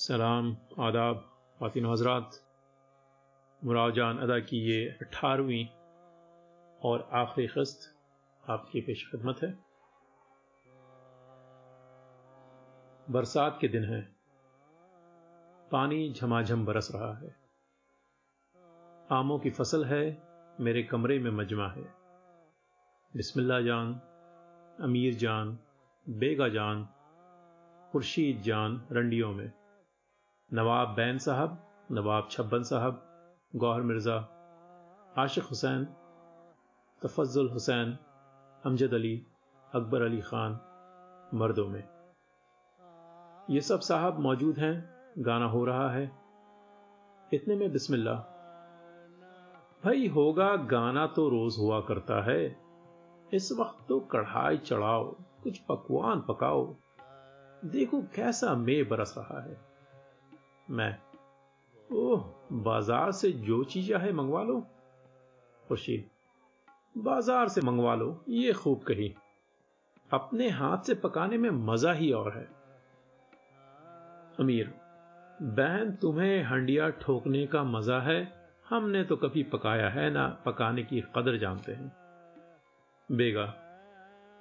सलाम, आदाब खातिन हजरात। मुराजान अदा की ये अठारहवीं और आखिरी किस्त आपकी पेश खदमत है। बरसात के दिन है। पानी झमाझम बरस रहा है। आमों की फ़सल है, मेरे कमरे में मजमा है। बिस्मिल्लाह जान, अमीर जान, बेगा जान, खुर्शीद जान, रंडियों में। नवाब बैन साहब, नवाब छब्बन साहब, गौहर मिर्ज़ा, आशिक हुसैन तफजुल हुसैन, अमजद अली, अकबर अली ख़ान, मर्दों में। ये सब साहब मौजूद हैं, गाना हो रहा है। इतने में बिस्मिल्लाह। भाई होगा, गाना तो रोज हुआ करता है। इस वक्त तो कढ़ाई चढ़ाओ, कुछ पकवान पकाओ। देखो कैसा मे बरस रहा है। मैं। ओह, बाज़ार से जो चीज़ है मंगवा लो। खुर्शीद, बाज़ार से मंगवा लो, ये खूब कही। अपने हाथ से पकाने में मज़ा ही और है। अमीर, बहन, तुम्हें हंडिया ठोकने का मज़ा है? हमने तो कभी पकाया है ना, पकाने की कदर जानते हैं। बेगा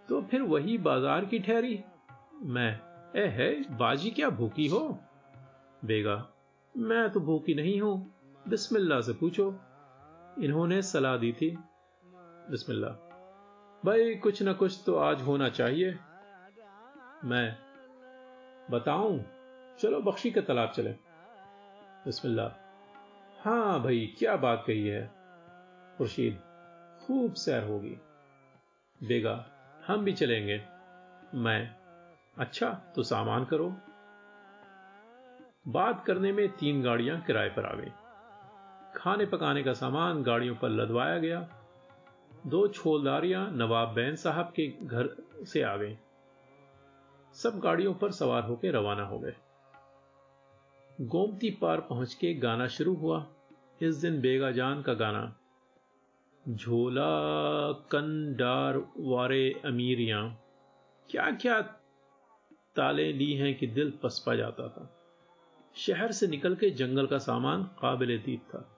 तो फिर वही बाज़ार की ठहरी? मैं, ए है, बाजी क्या भूखी हो? बेगा, मैं तो भूखी नहीं हूँ। बिस्मिल्लाह से पूछो। इन्होंने सलाह दी थी। बिस्मिल्ला भाई, कुछ ना कुछ तो आज होना चाहिए। मैं बताऊँ? चलो, बख्शी के तालाब चले। बिस्मिल्लाह। हाँ भाई, क्या बात कही है? खुर्शीद खूब सैर होगी। बेगा, हम भी चलेंगे। मैं अच्छा तो सामान करो। बात करने में तीन गाड़ियाँ किराए पर आ गई। खाने पकाने का सामान गाड़ियों पर लदवाया गया। दो छोलदारियाँ नवाब बैन साहब के घर से आ गई। सब गाड़ियों पर सवार होकर रवाना हो गए। गोमती पार पहुँच के गाना शुरू हुआ। इस दिन बेगा जान का गाना, झोला कंडार वारे अमीरियाँ क्या क्या ताले ली हैं कि दिल पसपा जाता था? शहर से निकल के जंगल का सामान काबिल दीद था।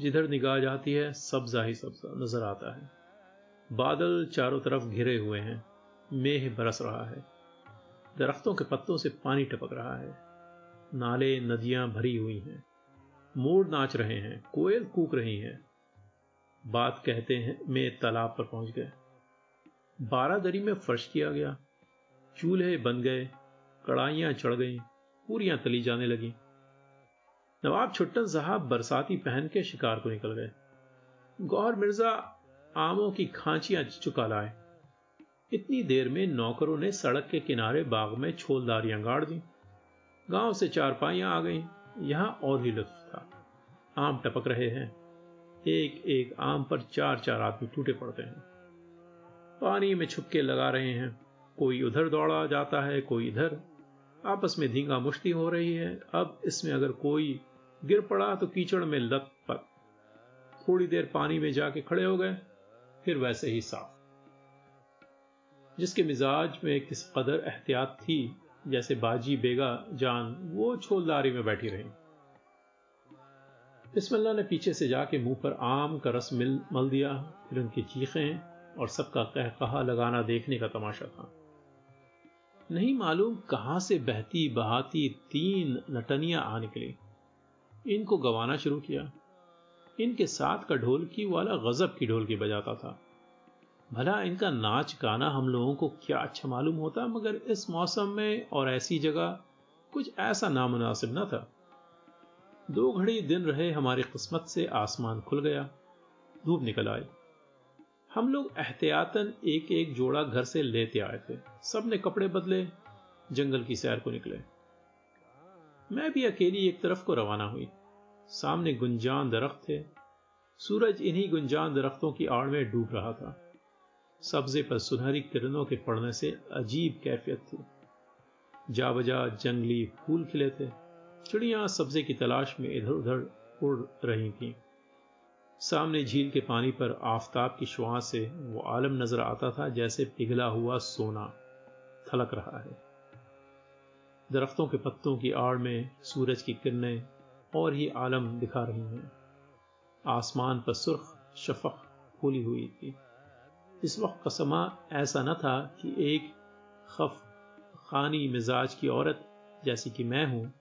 जिधर निगाह जाती है सब्जा ही सब्जा नज़र आता है। बादल चारों तरफ़ घिरे हुए हैं, मेह बरस रहा है। दरख्तों के पत्तों से पानी टपक रहा है। नाले, नदियाँ भरी हुई हैं। मोड़ नाच रहे हैं, कोयल कूक रही है। बात कहते हैं, में तालाब पर पहुँच गए। बारादरी में फर्श किया गया। चूल्हे बन गए, कड़ाइयाँ चढ़ गईं। पूरियाँ तली जाने लगी। नवाब छुट्टन साहब बरसाती पहन के शिकार को निकल गए। गौर मिर्ज़ा आमों की खांचियाँ चुका लाए। इतनी देर में नौकरों ने सड़क के किनारे बाग में छोलदारियाँ गाड़ दी। गाँव से चारपाइयाँ आ गईं। यहाँ और ही लुत्फ था। आम टपक रहे हैं। एक एक आम पर चार चार आदमी टूटे पड़ते हैं। पानी में छुपके लगा रहे हैं। कोई उधर दौड़ा जाता है, कोई इधर। आपस में धींगा मुश्ती हो रही है। अब इसमें अगर कोई गिर पड़ा तो कीचड़ में लत पत थोड़ी देर पानी में जाके खड़े हो गए, फिर वैसे ही साफ़। जिसके मिजाज में किस कदर एहतियात थी, जैसे बाजी, बेगा, जान, वो छोलदारी में बैठी रही। बिस्मिल्लाह ने पीछे से जाके मुँह पर आम का रस मिल, मल दिया। फिर उनकी चीखें और सबका कह कहा लगाना देखने का तमाशा था। नहीं मालूम कहाँ से बहती बहाती तीन नटनियाँ आ निकली। इनको गवाना शुरू किया। इनके साथ का ढोलकी वाला गजब की ढोलकी बजाता था। भला इनका नाच गाना हम लोगों को क्या अच्छा मालूम होता, मगर इस मौसम में और ऐसी जगह कुछ ऐसा नामुनासिब ना था। दो घड़ी दिन रहे हमारी किस्मत से आसमान खुल गया, धूप निकल आई। हम लोग एहतियातन एक एक जोड़ा घर से लेते आए थे। सबने कपड़े बदले, जंगल की सैर को निकले। मैं भी अकेली एक तरफ़ को रवाना हुई। सामने गुंजान दरख्त थे। सूरज इन्हीं गुंजान दरख्तों की आड़ में डूब रहा था। सब्जे पर सुनहरी किरणों के पड़ने से अजीब कैफियत थी। जा बजा जंगली फूल खिले थे। चिड़ियाँ सब्जे की तलाश में इधर उधर उड़ रही थीं। सामने झील के पानी पर आफताब की शुआ से वो आलम नज़र आता था, जैसे पिघला हुआ सोना थलक रहा है। दरख्तों के पत्तों की आड़ में सूरज की किरणें और ही आलम दिखा रही हैं। आसमान पर सुर्ख, शफक फूली हुई थी। इस वक्त का समा ऐसा न था कि एक खफ खानी मिजाज की औरत, जैसी कि मैं हूँ,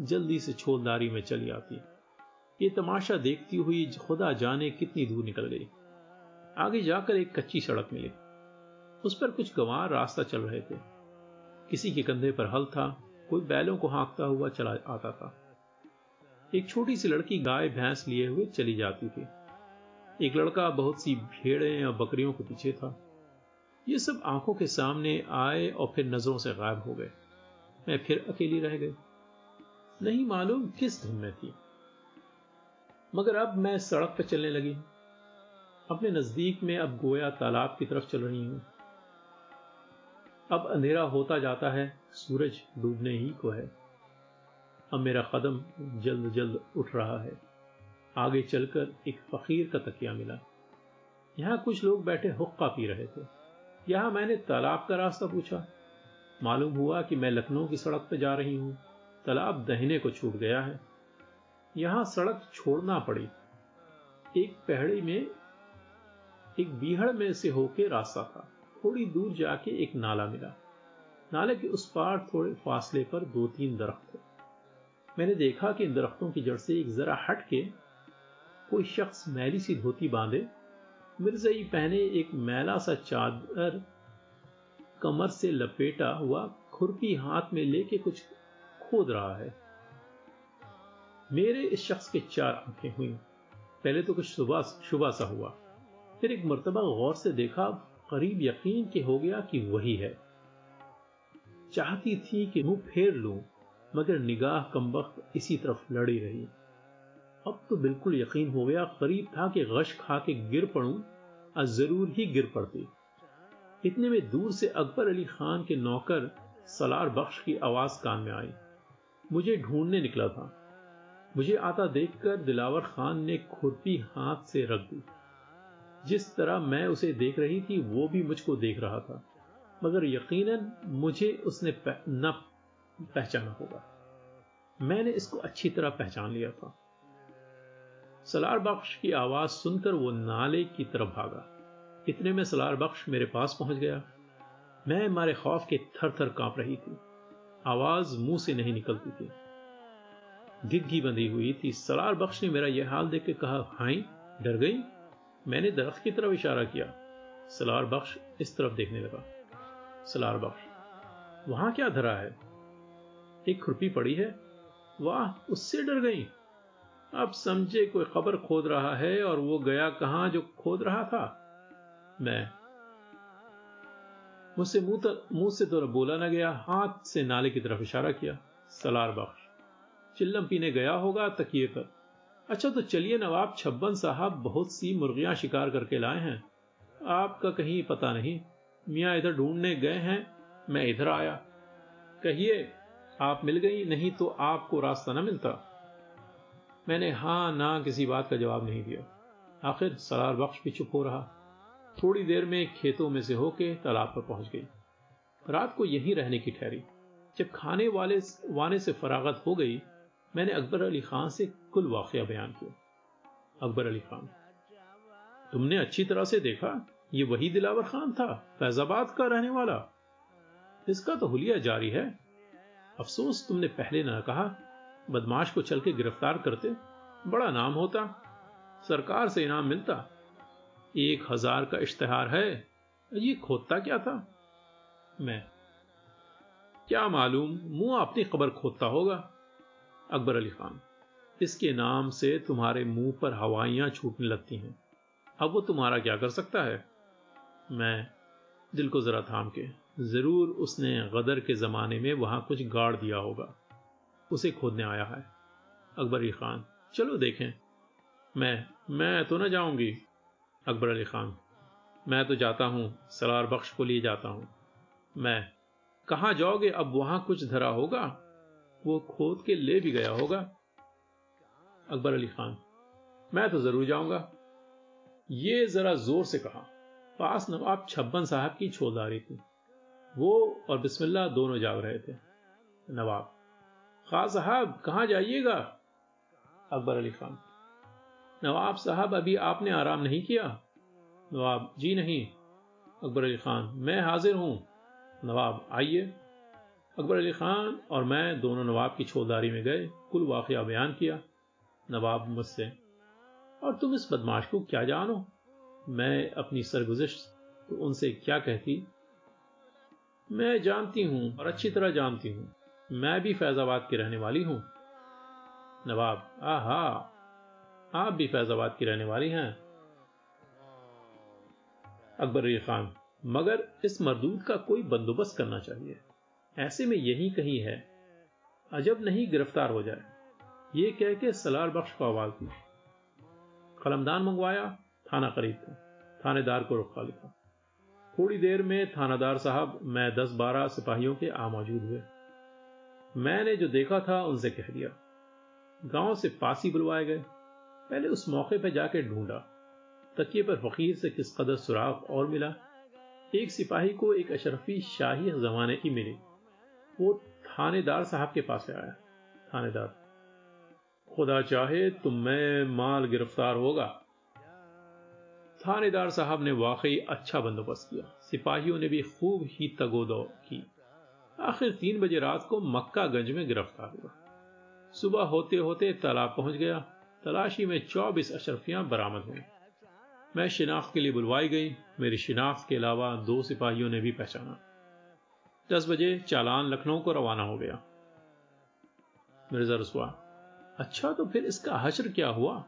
जल्दी से छोलदारी में चली आती। ये तमाशा देखती हुई खुदा जाने कितनी दूर निकल गई। आगे जाकर एक कच्ची सड़क मिली। उस पर कुछ गंवार रास्ता चल रहे थे। किसी के कंधे पर हल था, कोई बैलों को हाँकता हुआ चला आता था। एक छोटी सी लड़की गाय भैंस लिए हुए चली जाती थी। एक लड़का बहुत सी भेड़ें और बकरियों के पीछे था। ये सब आँखों के सामने आए और फिर नज़रों से गायब हो गए। मैं फिर अकेली रह गई। नहीं मालूम किस धुन में थी। मगर अब मैं सड़क पर चलने लगी हूँ। अपने नज़दीक में अब गोया तालाब की तरफ़ चल रही हूँ। अब अंधेरा होता जाता है, सूरज डूबने ही को है। अब मेरा कदम जल्द जल्द उठ रहा है। आगे चलकर एक फकीर का तकिया मिला। यहाँ कुछ लोग बैठे हुक्का पी रहे थे। यहाँ मैंने तालाब का रास्ता पूछा। मालूम हुआ कि मैं लखनऊ की सड़क पर जा रही हूँ। तालाब दहने को छूट गया है। यहाँ सड़क छोड़ना पड़ी। एक पहड़ी में, एक बीहड़ में से होके रास्ता था। थोड़ी दूर जाके एक नाला मिला। नाले के उस पार थोड़े फासले पर दो तीन दरख्त थे। मैंने देखा कि इन दरख्तों की जड़ से एक जरा हट के कोई शख्स मैली सी धोती बांधे। मिर्जई पहने एक मैला सा चादर कमर से लपेटा हुआ खुरपी हाथ में लेके कुछ खोद रहा है। मेरे इस शख्स के चार आँखें हुई। पहले तो कुछ शुबह सा हुआ। फिर एक मरतबा गौर से देखा, करीब यकीन के हो गया कि वही है। चाहती थी कि मुँह फेर लूँ, मगर निगाह कमबख्त इसी तरफ़ लड़ी रही। अब तो बिल्कुल यकीन हो गया, करीब था कि गश खा के गिर पड़ूं और ज़रूर ही गिर पड़ती। इतने में दूर से अकबर अली खान के नौकर सलार बख्श की आवाज़ कान में आई। मुझे ढूँढने निकला था। मुझे आता देखकर दिलावर खान ने खुरपी हाथ से रख दी। जिस तरह मैं उसे देख रही थी, वो भी मुझको देख रहा था। मगर यकीनन मुझे उसने न पहचाना होगा। मैंने इसको अच्छी तरह पहचान लिया था। सलार बख्श की आवाज़ सुनकर वो नाले की तरफ़ भागा। इतने में सलार बख्श मेरे पास पहुँच गया। मैं मारे खौफ के थर थर काँप रही थी। आवाज़ मुँह से नहीं निकलती थी। गिग्गी बंधी हुई थी। सलार बख्श ने मेरा यह हाल देख के कहा हाई डर गई? मैंने दरख्त की तरफ़ इशारा किया। सलार बख्श इस तरफ़ देखने लगा। सलार बख्श, वहाँ क्या धरा है? एक खुरपी पड़ी है। वाह, उससे डर गई। अब समझे कोई खबर खोद रहा है और वो गया कहाँ जो खोद रहा था? मैं मुझसे मुँह मुँह से तो बोला ना गया, हाथ से नाले की तरफ़ इशारा किया। सलार बख्श चिल्लम पीने गया होगा तकिए पर। अच्छा तो चलिए नवाब छब्बन साहब बहुत सी मुर्गियाँ शिकार करके लाए हैं। आपका कहीं पता नहीं। मियाँ इधर ढूँढने गए हैं, मैं इधर आया। कहिए, आप मिल गई? नहीं तो आपको रास्ता ना मिलता। मैंने हाँ, ना किसी बात का जवाब नहीं दिया। आखिर सरार बख्श भी चुप हो रहा। थोड़ी देर में खेतों में से होके तालाब पर पहुँच गई। रात को यहीं रहने की ठहरी। जब खाने वाले वाने से फरागत हो गई मैंने अकबर अली खान से कुल वाकया बयान किया। अकबर अली खान, तुमने अच्छी तरह से देखा, ये वही दिलावर खान था, फैजाबाद का रहने वाला। इसका तो हुलिया जारी है। अफसोस तुमने पहले ना कहा, बदमाश को चल के गिरफ़्तार करते, बड़ा नाम होता, सरकार से इनाम मिलता। एक हज़ार का इश्तेहार है, ये खोदता क्या था? मैं, क्या मालूम, मुँह अपनी खबर खोदता होगा। अकबर अली खान। इसके नाम से तुम्हारे मुँह पर हवाइयाँ छूटने लगती हैं। अब वो तुम्हारा क्या कर सकता है? मैं दिल को जरा थाम के, ज़रूर उसने गदर के जमाने में वहाँ कुछ गाड़ दिया होगा। उसे खोदने आया है। अकबर अली खान, चलो देखें। मैं मैं तो ना जाऊँगी। अकबर अली खान, मैं तो जाता हूँ सलार बख्श को लिए जाता हूँ। मैं, कहा जाओगे? अब वहाँ कुछ धरा होगा? वो खोद के ले भी गया होगा। अकबर अली खान, मैं तो ज़रूर जाऊँगा। ये जरा ज़ोर से कहा। पास नवाब छब्बन साहब की छोलदारी थी। वो और बिस्मिल्लाह दोनों जाग रहे थे। नवाब खा साहब, कहाँ जाइएगा? अकबर अली खान, नवाब साहब, अभी आपने आराम नहीं किया? नवाब, जी नहीं। अकबर अली खान, मैं हाजिर हूँ। नवाब, आइए। अकबर अली खान और मैं दोनों नवाब की छोलदारी में गए, कुल वाकया बयान किया। नवाब मुझसे, और तुम इस बदमाश को क्या जानो? मैं अपनी सरगुजिश तो उनसे क्या कहती? मैं जानती हूँ और अच्छी तरह जानती हूँ। मैं भी फैजाबाद की रहने वाली हूँ। नवाब, आहा, आप भी फैजाबाद की रहने वाली हैं? अकबर अली खान, मगर इस मरदूद का कोई बंदोबस्त करना चाहिए। ऐसे में यही कहीं है, अजब नहीं गिरफ़्तार हो जाए। ये कह के सलार बख्श को आवाज़ दी। कलमदान मंगवाया, थाना करीब था। थानेदार को रुखा लिखा। थोड़ी देर में थानादार साहब, मैं दस बारह सिपाहियों के आ मौजूद हुए। मैंने जो देखा था, उनसे कह दिया। गाँव से पासी बुलवाए गए। पहले उस मौके पर जाकर ढूंढा। तकिए पर फकीर से किस कदर सुराख और मिला। एक सिपाही को एक अशरफी शाही जमाने की मिली। वो थानेदार साहब के पास आया, थानेदार। खुदा चाहे तो मैं माल गिरफ़्तार होगा। थानेदार साहब ने वाकई अच्छा बंदोबस्त किया। सिपाहियों ने भी खूब ही तगोदो की। आखिर तीन बजे रात को मक्का गंज में गिरफ़्तार हुआ। सुबह होते होते तालाब पहुँच गया। तलाशी में चौबीस अशरफियाँ बरामद हुई। मैं शिनाख्त के लिए बुलवाई गई। मेरी शिनाख्त के अलावा दो सिपाहियों ने भी पहचाना। दस बजे चालान लखनऊ को रवाना हो गया। मिर्ज़ा रसुआ अच्छा तो फिर इसका हशर क्या हुआ?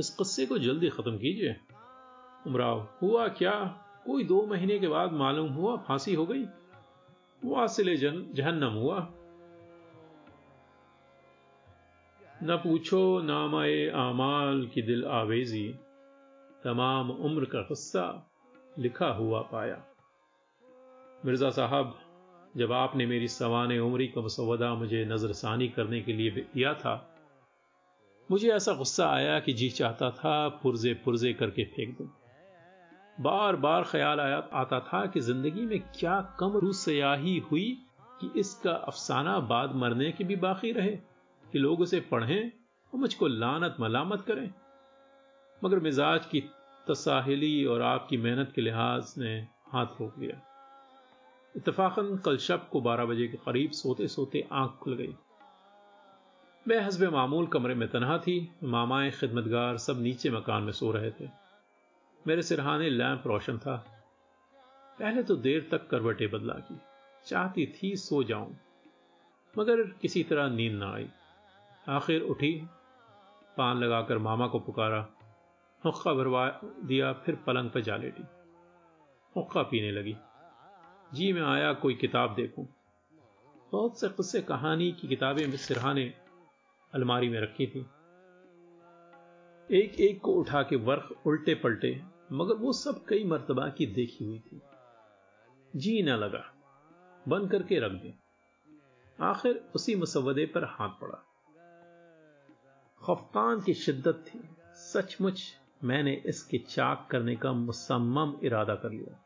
इस किस्से को जल्दी खत्म कीजिए। उमराव, हुआ क्या? कोई दो महीने के बाद मालूम हुआ, फांसी हो गई? वासिल जहन्नम हुआ। न पूछो नामाए आमाल की दिल आवेजी। तमाम उम्र का गुस्सा लिखा हुआ पाया। मिर्ज़ा साहब जब आपने मेरी सवान उम्री का मसवदा मुझे नजरसानी करने के लिए दिया था, मुझे ऐसा गुस्सा आया कि जी चाहता था पुरजे पुरजे करके फेंक दूँ। बार बार ख्याल आया, आता था कि ज़िंदगी में क्या कम रू सयाही हुई कि इसका अफसाना बाद मरने के भी बाकी रहे, कि लोग उसे पढ़ें और मुझको लानत मलामत करें। मगर मिजाज की तसाहली और आपकी मेहनत के लिहाज ने हाथ रोक लिया। इतफाकन कल शब को बारह बजे के करीब सोते सोते आँख खुल गई। मैं हसब मामूल कमरे में तनहा थी। मामाएँ खिदमतगार सब नीचे मकान में सो रहे थे। मेरे सिरहाने लैंप रोशन था। पहले तो देर तक करवटें बदला की। चाहती थी सो जाऊँ, मगर किसी तरह नींद ना आई। आखिर उठी, पान लगाकर मामा को पुकारा। हुक्का भरवा दिया, फिर पलंग पर जा लेटी। हुक्का पीने लगी। जी, मैं आया, कोई किताब देखूँ। बहुत से कुछ कहानी की किताबें सिरहाने अलमारी में रखी थी। एक एक को उठा के वर्क उल्टे पलटे मगर वो सब कई मर्तबा की देखी हुई थी। जी न लगा। बंद करके रख दे। आखिर उसी मुसवदे पर हाथ पड़ा। खफकान की शिद्दत थी। सचमुच मैंने इसके चाक करने का मुसम्मम इरादा कर लिया।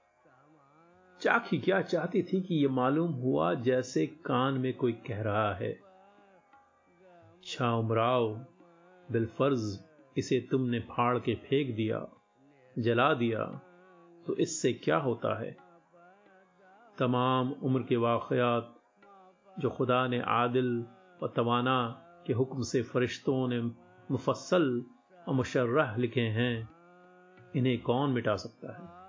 ही क्या चाहती थी कि यह मालूम हुआ जैसे कान में कोई कह रहा है। छाउमराव बिलफर्ज इसे तुमने फाड़ के फेंक दिया, जला दिया तो इससे क्या होता है? तमाम उम्र के वाकयात, जो खुदा ने आदिल व तवाना के हुक्म से फरिश्तों ने मुफसल और मुशर्रह लिखे हैं, इन्हें कौन मिटा सकता है?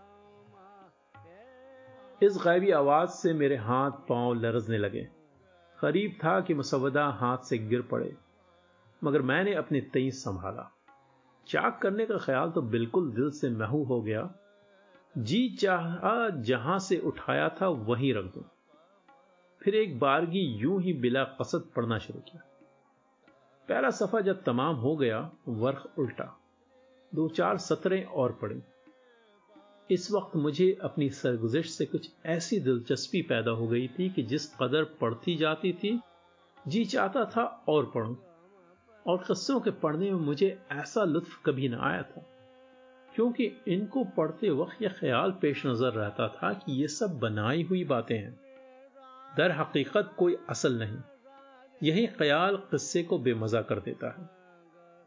इस गैबी आवाज़ से मेरे हाथ पाँव लरजने लगे। करीब था कि मुसवदा हाथ से गिर पड़े, मगर मैंने अपने तेईस संभाला। चाक करने का ख्याल तो बिल्कुल दिल से महू हो गया। जी चाह जहाँ से उठाया था वहीं रख दो। फिर एक बारगी यूँ ही बिला कसद पढ़ना शुरू किया। पहला सफ़ा जब तमाम हो गया वर्क उल्टा। दो चार सतरें और पड़ी। इस वक्त मुझे अपनी सरगुजिश से कुछ ऐसी दिलचस्पी पैदा हो गई थी कि जिस कदर पढ़ती जाती थी, जी चाहता था और पढ़ूं। और कस्सों के पढ़ने में मुझे ऐसा लुत्फ कभी ना आया था, क्योंकि इनको पढ़ते वक्त यह ख्याल पेश नज़र रहता था कि ये सब बनाई हुई बातें हैं। दर हकीकत कोई असल नहीं। यही ख्याल किस्से को बेमजा कर देता है।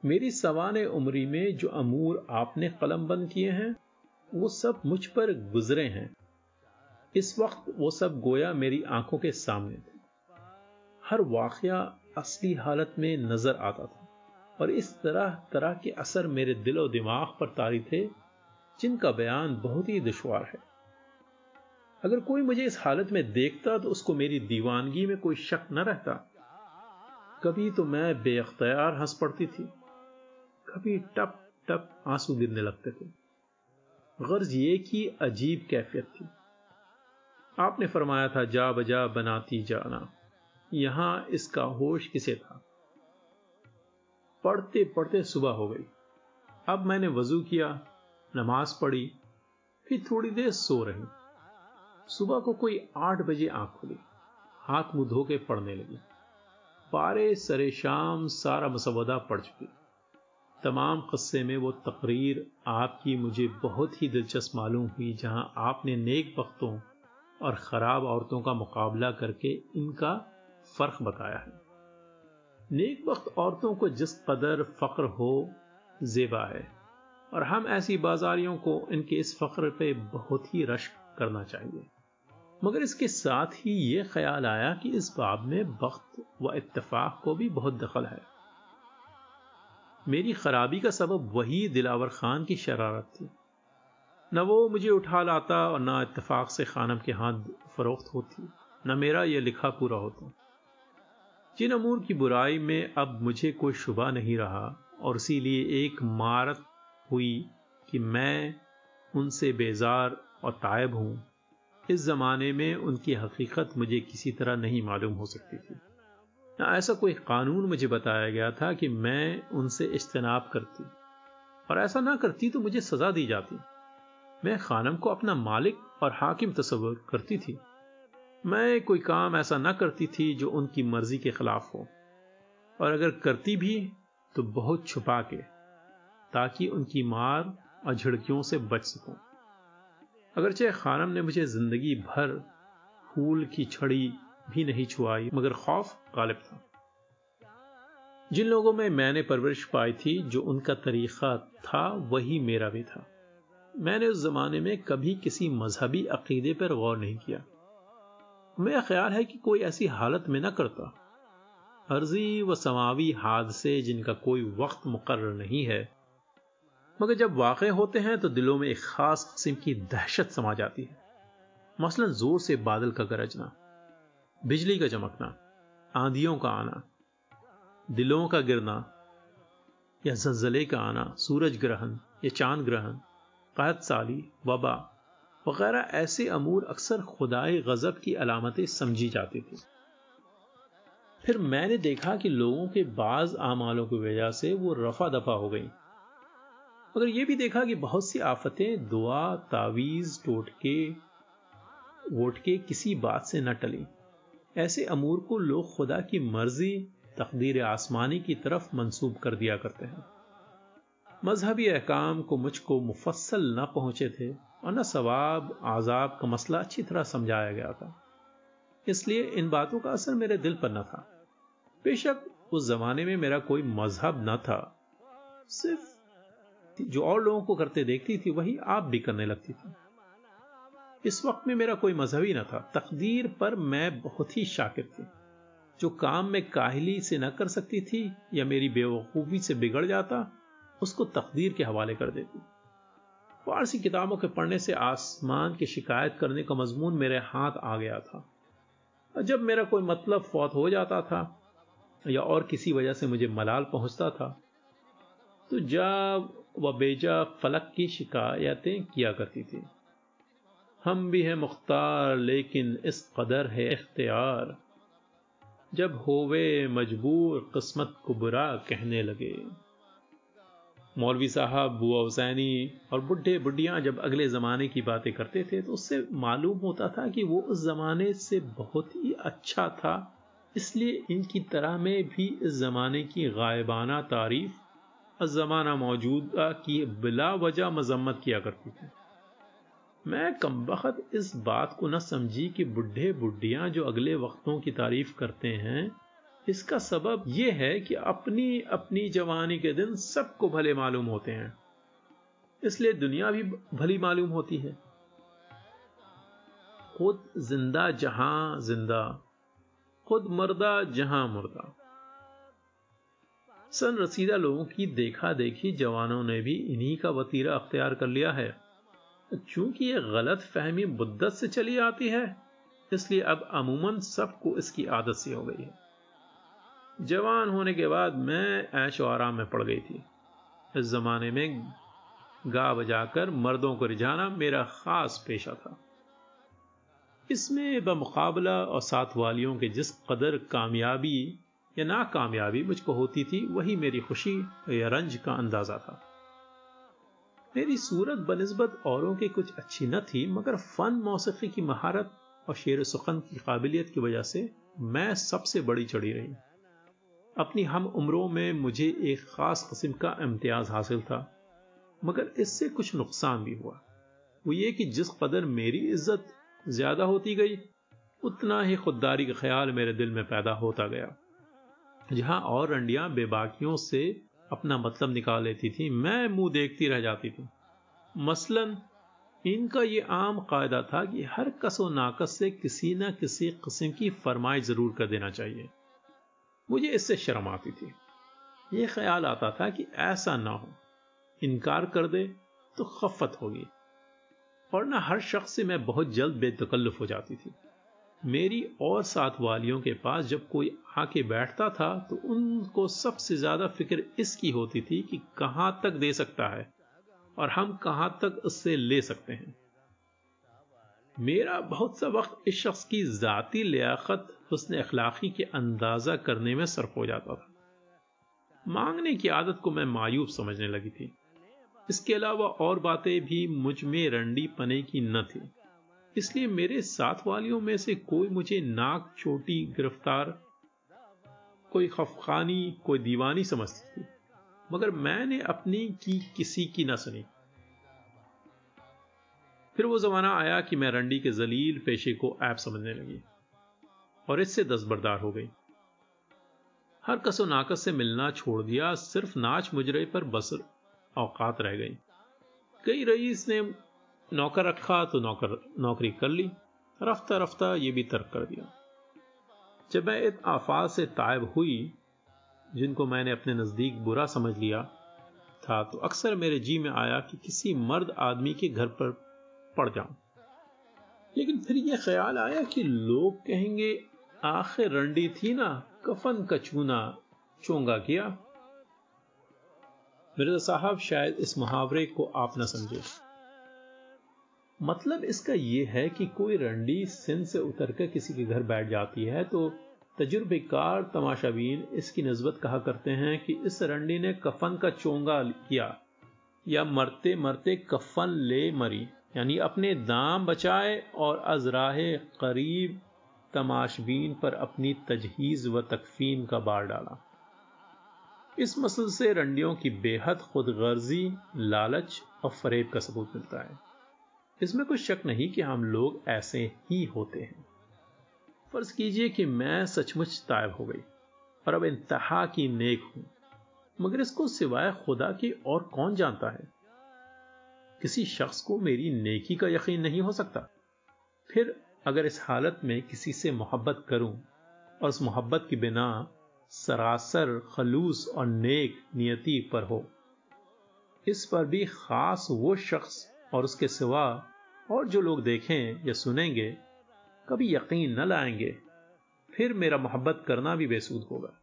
मेरी सवान उम्री में जो अमूर आपने कलम बंद किए हैं वो सब मुझ पर गुजरे हैं। इस वक्त वो सब गोया मेरी आँखों के सामने थे। हर वाकया असली हालत में नज़र आता था और इस तरह तरह के असर मेरे दिल और दिमाग पर तारी थे, जिनका बयान बहुत ही दुश्वार है। अगर कोई मुझे इस हालत में देखता तो उसको मेरी दीवानगी में कोई शक न रहता। कभी तो मैं बेअख्तियार हंस पड़ती थी। कभी टप टप आँसू गिरने लगते थे। गर्ज ये की अजीब कैफियत थी। आपने फरमाया था, जा बजा बनाती जाना। यहाँ इसका होश किसे था? पढ़ते पढ़ते सुबह हो गई। अब मैंने वज़ू किया, नमाज़ पढ़ी, फिर थोड़ी देर सो रही। सुबह को कोई आठ बजे आँख खुली। हाथ मुँह धो के पढ़ने लगी। पारे सरे शाम सारा मसवदा पढ़ चुकी। तमाम कस्से में वो तकरीर आपकी मुझे बहुत ही दिलचस्प मालूम हुई, जहाँ आपने नेक वक्तों और ख़राब औरतों का मुकाबला करके इनका फ़र्क बताया है। नेक वक्त औरतों को जिस कदर फ़ख्र हो, जेबा है। और हम ऐसी बाजारियों को इनके इस फ़ख्र पे बहुत ही रश्क करना चाहिए मगर इसके साथ ही ये ख्याल आया कि इस बाब में वक्त व इत्तेफाक को भी बहुत दखल है। मेरी खराबी का सबब वही दिलावर खान की शरारत थी। न वो मुझे उठा लाता और ना इतफाक से खानम के हाथ फरोख्त होती, न मेरा यह लिखा पूरा होता। जिन अमूर की बुराई में अब मुझे कोई शुबा नहीं रहा और इसीलिए एक मारत हुई कि मैं उनसे बेजार और तायब हूँ, इस जमाने में उनकी हकीकत मुझे किसी तरह नहीं मालूम हो सकती थी। ऐसा कोई कानून मुझे बताया गया था कि मैं उनसे इज्तनाब करती। और ऐसा ना करती तो मुझे सजा दी जाती। मैं खानम को अपना मालिक और हाकिम तस्वर करती थी। मैं कोई काम ऐसा ना करती थी जो उनकी मर्ज़ी के खिलाफ हो। और अगर करती भी तो बहुत छुपा के, ताकि उनकी मार और झिड़कियों से बच सकूँ। अगरचे खानम ने मुझे ज़िंदगी भर फूल की छड़ी भी नहीं छुआई, मगर खौफ गालिब था। जिन लोगों में मैंने परवरिश पाई थी, जो उनका तरीका था, वही मेरा भी था। मैंने उस जमाने में कभी किसी मजहबी अकीदे पर गौर नहीं किया। मेरा ख्याल है कि कोई ऐसी हालत में न करता। अर्जी व समावी हादसे जिनका कोई वक्त मुकर नहीं है, मगर जब वाक़ होते हैं तो दिलों में एक खास किस्म की दहशत समा जाती है। मसलन, ज़ोर से बादल का गरजना। बिजली का चमकना, आंधियों का आना, दिलों का गिरना, या जलजले का आना, सूरज ग्रहण, या चाँद ग्रहण कहत साली वबा, वगैरह ऐसे अमूर अक्सर खुदाए गजब की अलामतें समझी जाती थी। फिर मैंने देखा कि लोगों के बाज आमालों की वजह से वो रफा दफ़ा हो गई। मगर यह भी देखा कि बहुत सी आफतें दुआ, तावीज, टोटके, वोटके किसी बात से न टली। ऐसे अमूर को लोग खुदा की मर्ज़ी, तकदीर आसमानी की तरफ़ मंसूब कर दिया करते हैं। मजहबी अहकाम को मुझको मुफसल न पहुँचे थे और न सवाब, आजाब का मसला अच्छी तरह समझाया गया था। इसलिए इन बातों का असर मेरे दिल पर न था। बेशक उस जमाने में मेरा कोई मज़हब न था। सिर्फ़ जो और लोगों को करते देखती थी, वही आप भी करने लगती थी। इस वक्त में मेरा कोई मज़हब ही न था। तकदीर पर मैं बहुत ही शाकिर थी। जो काम मैं काहली से न कर सकती थी या मेरी बेवकूफ़ी से बिगड़ जाता, उसको तकदीर के हवाले कर देती। फारसी किताबों के पढ़ने से आसमान की शिकायत करने का मजमून मेरे हाथ आ गया था। जब मेरा कोई मतलब फौत हो जाता था या और किसी वजह से मुझे मलाल पहुँचता था तो जब व बेजा फलक की शिकायतें किया करती थी। हम भी हैं मुख्तार, लेकिन इस कदर है इख्तियार। जब होवे मजबूर, किस्मत को बुरा कहने लगे। मौलवी साहब, बुआ हुसैनी और बुढ़े बुढ़ियाँ जब अगले ज़माने की बातें करते थे तो उससे मालूम होता था कि वो उस ज़माने से बहुत ही अच्छा था। इसलिए इनकी तरह में भी इस ज़माने की गायबाना तारीफ़ ज़माना मौजूदा की बिला वजह मजम्मत किया करती थी। मैं कम वक्त इस बात को न समझी कि बुढ़े बुढ़ियाँ जो अगले वक्तों की तारीफ़ करते हैं, इसका सबब यह है कि अपनी अपनी जवानी के दिन सबको भले मालूम होते हैं। इसलिए दुनिया भी भली मालूम होती है। खुद ज़िंदा जहाँ ज़िंदा, खुद मर्दा जहाँ मुर्दा। सन रसीदा लोगों की देखा देखी जवानों ने भी इन्हीं का वतीरा अख्तियार कर लिया है। चूँकि यह गलत फहमी बुद्दत से चली आती है, इसलिए अब अमूमन सबको इसकी आदत सी हो गई है। जवान होने के बाद मैं ऐशो आराम में पड़ गई थी। इस जमाने में गा बजाकर मर्दों को रिझाना मेरा खास पेशा था। इसमें बमुकाबला और साथ वालियों के जिस कदर कामयाबी या नाकामयाबी मुझको होती थी, वही मेरी खुशी या रंज का अंदाज़ा था। मेरी सूरत बनस्बत औरों की कुछ अच्छी न थी, मगर फन मौसीकी की महारत और शेर सुखन की काबिलियत की वजह से मैं सबसे बड़ी चढ़ी रही। अपनी हम उम्रों में मुझे एक खास किस्म का इम्तियाज़ हासिल था, मगर इससे कुछ नुकसान भी हुआ। वो ये कि जिस कदर मेरी इज़्ज़त ज़्यादा होती गई, उतना ही खुददारी का ख्याल मेरे दिल में पैदा होता गया। जहाँ और रंडियाँ बेबाकियों से अपना मतलब निकाल लेती थी। मैं मुँह देखती रह जाती थी। मसलन, इनका यह आम कायदा था कि हर कसो नाकस से किसी न किसी किस्म की फरमाई ज़रूर कर देना चाहिए। मुझे इससे शर्म आती थी। यह ख्याल आता था कि ऐसा ना हो। इनकार कर दे तो खफत होगी। और ना हर शख्स से मैं बहुत जल्द बेतकल्लुफ हो जाती थी। मेरी और साथ वालियों के पास जब कोई आके बैठता था तो उनको सबसे ज़्यादा फ़िक्र इसकी होती थी कि कहाँ तक दे सकता है और हम कहाँ तक उससे ले सकते हैं। मेरा बहुत सा वक्त इस शख्स की जाती लियाकत, उसने अखलाकी के अंदाज़ा करने में सरफ हो जाता था। मांगने की आदत को मैं मायूब समझने लगी थी। इसके अलावा और बातें भी मुझमें रंडी पने की न थी। इसलिए मेरे साथ वालियों में से कोई मुझे नाक चोटी, गिरफ़्तार, कोई खफखानी, कोई दीवानी समझती थी। मगर मैंने अपनी की किसी की ना सुनी। फिर वो जमाना आया कि मैं रंडी के जलील पेशे को ऐप समझने लगी और इससे दस्तबरदार हो गई। हर कसो नाकस से मिलना छोड़ दिया, सिर्फ़ नाच मुजरे पर बसर औकात रह गई। कई रईस ने नौकर रखा तो नौकर, नौकरी कर ली। रफ्ता रफ्ता ये भी तर्क कर दिया। जब मैं इन आफात से तायब हुई, जिनको मैंने अपने नज़दीक बुरा समझ लिया था तो अक्सर मेरे जी में आया कि किसी मर्द आदमी के घर पर पड़ जाऊँ। लेकिन फिर यह ख्याल आया कि लोग कहेंगे, आखिर रंडी थी ना, कफन का चूना चोंगा किया? मिर्ज़ा साहब शायद इस मुहावरे को आप ना समझे। मतलब इसका यह है कि कोई रंडी सिंध से उतरकर किसी के घर बैठ जाती है तो तजुर्बेकार तमाशाबीन इसकी नस्बत कहा करते हैं कि इस रंडी ने कफन का चोंगा किया या मरते मरते कफन ले मरी, यानी अपने दाम बचाए और अजराह करीब तमाशबीन पर अपनी तजहीज व तकफीन का बार डाला। इस मसल से रंडियों की बेहद खुदगर्जी, लालच और फरेब का सबूत मिलता है। इसमें कोई शक नहीं कि हम लोग ऐसे ही होते हैं। फ़र्ज़ कीजिए कि मैं सचमुच तायब हो गई और अब इंतहा की नेक हूँ, मगर इसको सिवाय खुदा के और कौन जानता है? किसी शख्स को मेरी नेकी का यकीन नहीं हो सकता। फिर अगर इस हालत में किसी से मोहब्बत करूँ और उस मोहब्बत की बिना सरासर खलूस और नेक नियति पर हो, इस पर भी खास वो शख्स और उसके सिवा और जो लोग देखें या सुनेंगे, कभी यकीन न लाएँगे, फिर मेरा मोहब्बत करना भी बेसूद होगा।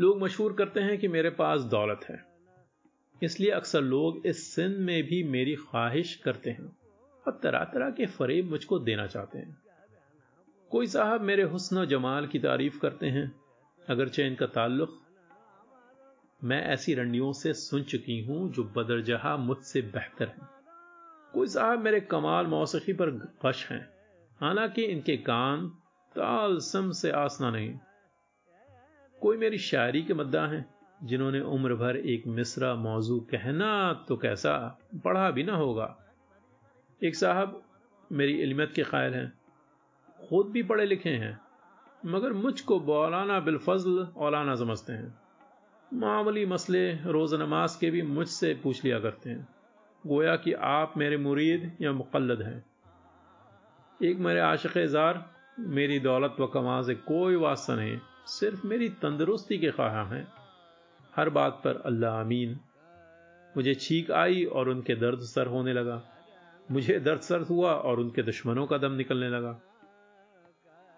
लोग मशहूर करते हैं कि मेरे पास दौलत है। इसलिए अक्सर लोग इस सिंध में भी मेरी ख्वाहिश करते हैं और तरह तरह के फरेब मुझको देना चाहते हैं। कोई साहब मेरे हुस्न जमाल की तारीफ़ करते हैं, अगरचे इनका ताल्लुक, मैं ऐसी रंडियों से सुन चुकी हूँ जो बदरजहा मुझसे बेहतर हैं। कोई साहब मेरे कमाल मौसीकी पर गश हैं। हालाँकि इनके कान तालसम से आसना नहीं। कोई मेरी शायरी के मद्दा हैं, जिन्होंने उम्र भर एक मिसरा मौजू कहना तो कैसा, पढ़ा भी ना होगा। एक साहब मेरी इल्मत के कायल हैं, खुद भी पढ़े लिखे हैं, मगर मुझको बौलाना बिलफजल औलाना समझते हैं। मामूली मसले रोज़ नमाज़ के भी मुझसे पूछ लिया करते हैं। गोया कि आप मेरे मुरीद या मुकलद हैं। एक मेरे आशिक जार मेरी दौलत व कमा कोई वास्ता नहीं, सिर्फ़ मेरी तंदुरुस्ती के ख्वाह हैं। हर बात पर अल्लाह अमीन मुझे छींक आई और उनके दर्द सर होने लगा। मुझे दर्द सर हुआ और उनके दुश्मनों का दम निकलने लगा।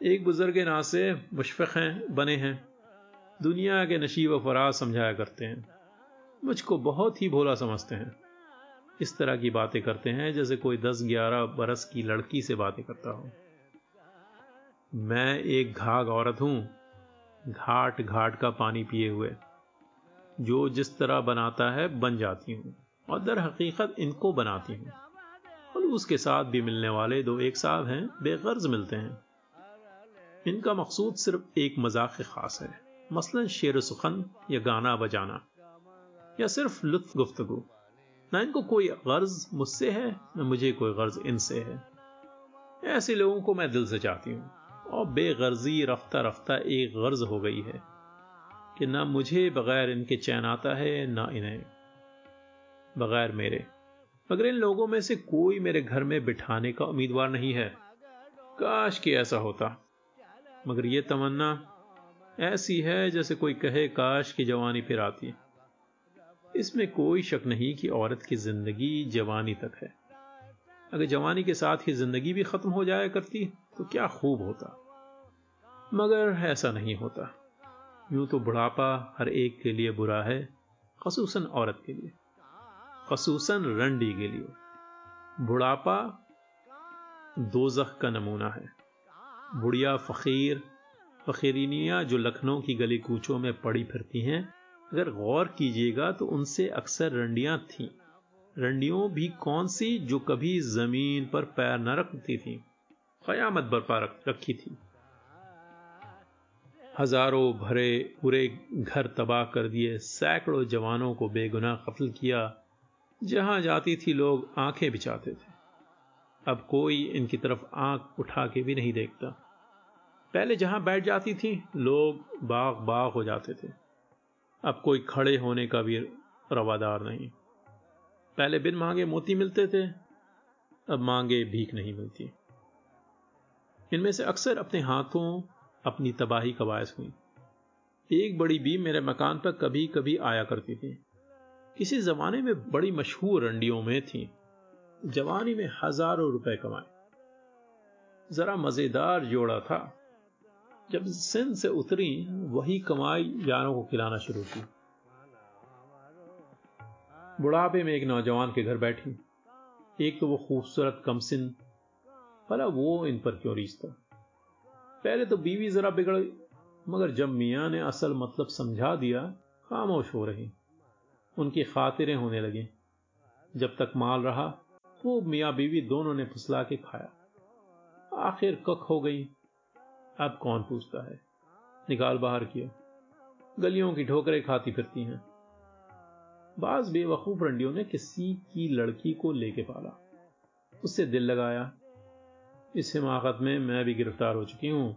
एक बुज़ुर्ग ना से मुशफ़ हैं, बने हैं। दुनिया के नशीब फराज समझाया करते हैं। मुझको बहुत ही भोला समझते हैं। इस तरह की बातें करते हैं, जैसे कोई दस ग्यारह बरस की लड़की से बातें करता हो। मैं एक घाघ औरत हूँ, घाट घाट का पानी पिए हुए। जो जिस तरह बनाता है, बन जाती हूँ, और दर हकीकत इनको बनाती हूँ। और उसके साथ भी मिलने वाले दो एक साहब हैं, बेगर्ज मिलते हैं। इनका मकसूद सिर्फ़ एक मज़ाक खास है, मसलन शेर सुखन या गाना बजाना, या सिर्फ़ लुत्फ गुफ्तगु ना इनको कोई गर्ज मुझसे है, ना मुझे कोई गर्ज इनसे है। ऐसे लोगों को मैं दिल से चाहती हूँ। और बेगर्जी रफ्ता रफ्ता एक गर्ज हो गई है कि ना मुझे बगैर इनके चैन आता है, ना इन्हें, बगैर मेरे। मगर इन लोगों में से कोई मेरे घर में बिठाने का उम्मीदवार नहीं है। काश कि ऐसा होता। मगर यह तमन्ना ऐसी है जैसे कोई कहे, काश की जवानी फिर आती। इसमें कोई शक नहीं कि औरत की ज़िंदगी जवानी तक है। अगर जवानी के साथ ही ज़िंदगी भी खत्म हो जाया करती तो क्या खूब होता। मगर ऐसा नहीं होता। यूँ तो बुढ़ापा हर एक के लिए बुरा है, खसूसन औरत के लिए। खसूसन रंडी के लिए। बुढ़ापा दोजख का नमूना है। बुढ़िया फकीर, फकीरिनिया जो लखनऊ की गली कूचों में पड़ी फिरती हैं अगर गौर कीजिएगा तो उनसे अक्सर रंडियाँ थीं। रंडियों भी कौन सी जो कभी ज़मीन पर पैर न रखती थी? कयामत बरपा रखी थी। हज़ारों भरे पूरे घर तबाह कर दिए, सैकड़ों जवानों को बेगुनाह कत्ल किया, जहाँ जाती थी लोग आँखें बिछाते थे। अब कोई इनकी तरफ़ आँख उठा के भी नहीं देखता। पहले जहाँ बैठ जाती थी, लोग बाग बाग हो जाते थे। अब कोई खड़े होने का भी रवादार नहीं। पहले बिन मांगे मोती मिलते थे, अब मांगे भीख नहीं मिलती। इनमें से अक्सर अपने हाथों अपनी तबाही का बायस हुई। एक बड़ी बीम मेरे मकान पर कभी कभी आया करती थी। किसी जमाने में बड़ी मशहूर रंडियों में थी। जवानी में हज़ारों रुपए कमाए। जरा मज़ेदार जोड़ा था। जब सिंध से उतरी, वही कमाई जानों को खिलाना शुरू की। बुढ़ापे में एक नौजवान के घर बैठी। एक तो वो खूबसूरत कमसिन, भला वो इन पर क्यों रीचता पहले तो बीवी जरा बिगड़ मगर जब मियाँ ने असल मतलब समझा दिया, खामोश हो रही। उनकी खातिरें होने लगी। जब तक माल रहा, वो मियाँ बीवी दोनों ने फुसला के खाया। आखिर कख हो गई। अब कौन पूछता है? निकाल बाहर किया। गलियों की ठोकरें खाती फिरती हैं। बाज बेवकूफ़ रंडियों ने किसी की लड़की को लेके पाला। उससे दिल लगाया, इस हिमाकत में मैं भी गिरफ़्तार हो चुकी हूँ।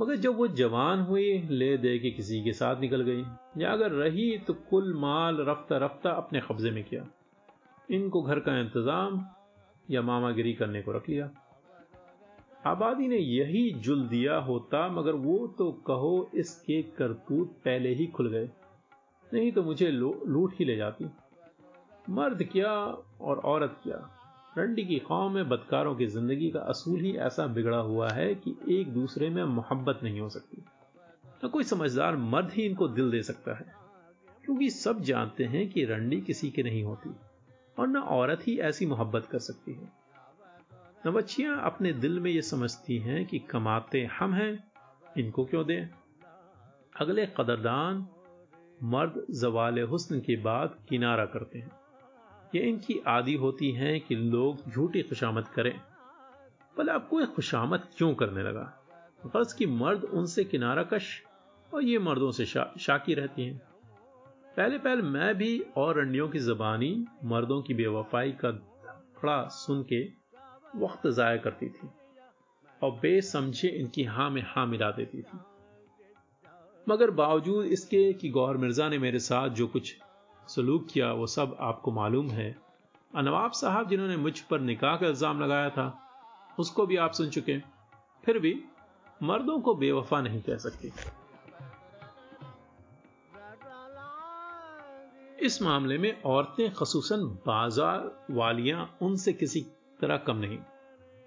मगर जब वो जवान हुई, ले दे के किसी के साथ निकल गई। या अगर रही तो कुल माल रफ्ता रफ्ता अपने कब्जे में किया। इनको घर का इंतज़ाम या मामागिरी करने को रख लिया। आबादी ने यही जुल दिया होता, मगर वो तो कहो इसके करतूत पहले ही खुल गए। नहीं तो मुझे लूट ही ले जाती। मर्द क्या और औरत क्या? रंडी की कौम में बदकारों की ज़िंदगी का असूल ही ऐसा बिगड़ा हुआ है कि एक दूसरे में मोहब्बत नहीं हो सकती। न कोई समझदार मर्द ही इनको दिल दे सकता है, क्योंकि सब जानते हैं कि रंडी किसी की नहीं होती, और न औरत ही ऐसी मोहब्बत कर सकती है। न बच्चियाँ अपने दिल में ये समझती हैं कि कमाते हम हैं इनको क्यों दें? अगले कदरदान मर्द जवाल हुस्न के बाद किनारा करते हैं। ये इनकी आदि होती है कि लोग झूठी खुशामद करें। भले आपको खुशामद क्यों करने लगा? गर्ज की मर्द उनसे किनारा कश और ये मर्दों से शा, शाकी रहती हैं। पहले पहले मैं भी और अंडियों की जबानी मर्दों की बेवफाई का खड़ा सुन के वक्त ज़ाया करती थी। और बेसमझे इनकी हाँ में हाँ मिला देती थी। मगर बावजूद इसके कि गौर मिर्ज़ा ने मेरे साथ जो कुछ सलूक किया, वो सब आपको मालूम है। नवाब साहब जिन्होंने मुझ पर निकाह का इल्ज़ाम लगाया था, उसको भी आप सुन चुके फिर भी मर्दों को बेवफा नहीं कह सकती। इस मामले में औरतें, खसूसन बाज़ार वालियाँ, उनसे किसी तरह कम नहीं।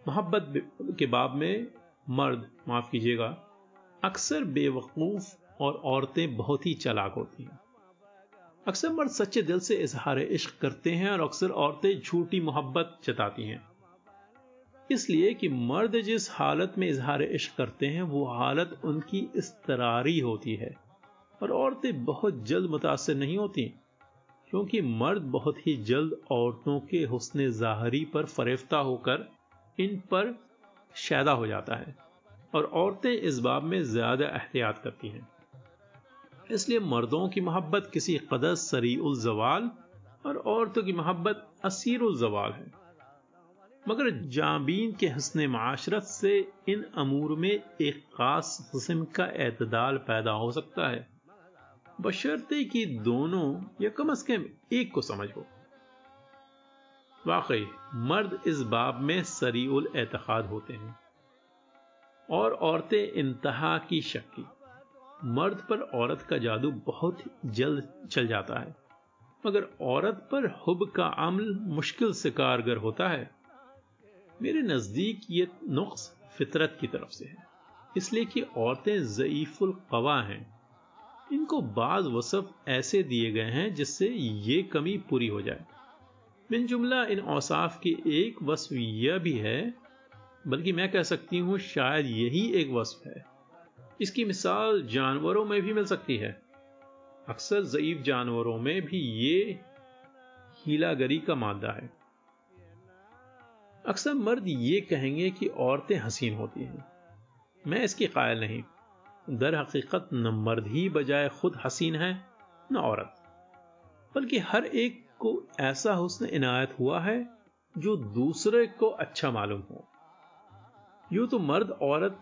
मोहब्बत के बाब में मर्द, माफ़ कीजिएगा, अक्सर बेवकूफ़ और औरतें बहुत ही चलाक होती हैं। अक्सर मर्द सच्चे दिल से इजहार इश्क करते हैं और अक्सर औरतें झूठी मोहब्बत जताती हैं। इसलिए कि मर्द जिस हालत में इजहार इश्क करते हैं, वो हालत उनकी इस्तरारी होती है और औरतें बहुत जल्द मुतासर नहीं होती। क्योंकि मर्द बहुत ही जल्द औरतों के हुस्न ज़ाहरी पर फरेफ्ता होकर इन पर शैदा हो जाता है और औरतें इस बाब में ज़्यादा एहतियात करती हैं। इसलिए मर्दों की मोहब्बत किसी कदर सरी उलजवाल और औरतों की मोहब्बत असीर उलजवाल है। मगर जाबीन के हसन माशरत से इन अमूर में एक खास किस्म का एतदाल पैदा हो सकता है। बशर्ते कि दोनों या कम अज कम एक को समझ हो। वाकई, मर्द इस बाब में सरी उल एतखाद होते हैं और औरतें इंतहा की शक्की मर्द पर औरत का जादू बहुत जल्द चल जाता है, मगर औरत पर हुब का अमल मुश्किल से कारगर होता है। मेरे नज़दीक ये नुक्स फितरत की तरफ़ से है, इसलिए कि औरतें ज़यीफुल हैं। इनको बाज वसफ ऐसे दिए गए हैं जिससे ये कमी पूरी हो जाए। बिन जुमला इन औसाफ की एक वस्फ यह भी है, बल्कि मैं कह सकती हूँ शायद यही एक वस्फ है। इसकी मिसाल जानवरों में भी मिल सकती है। अक्सर ज़यीफ जानवरों में भी ये हीलागरी का मादा है। अक्सर मर्द ये कहेंगे कि औरतें हसीन होती हैं। मैं इसकी कायल नहीं। दर हकीकत न मर्द ही बजाय खुद हसीन है, न औरत। बल्कि हर एक को ऐसा हुस्न इनायत हुआ है जो दूसरे को अच्छा मालूम हो। यूँ तो मर्द औरत,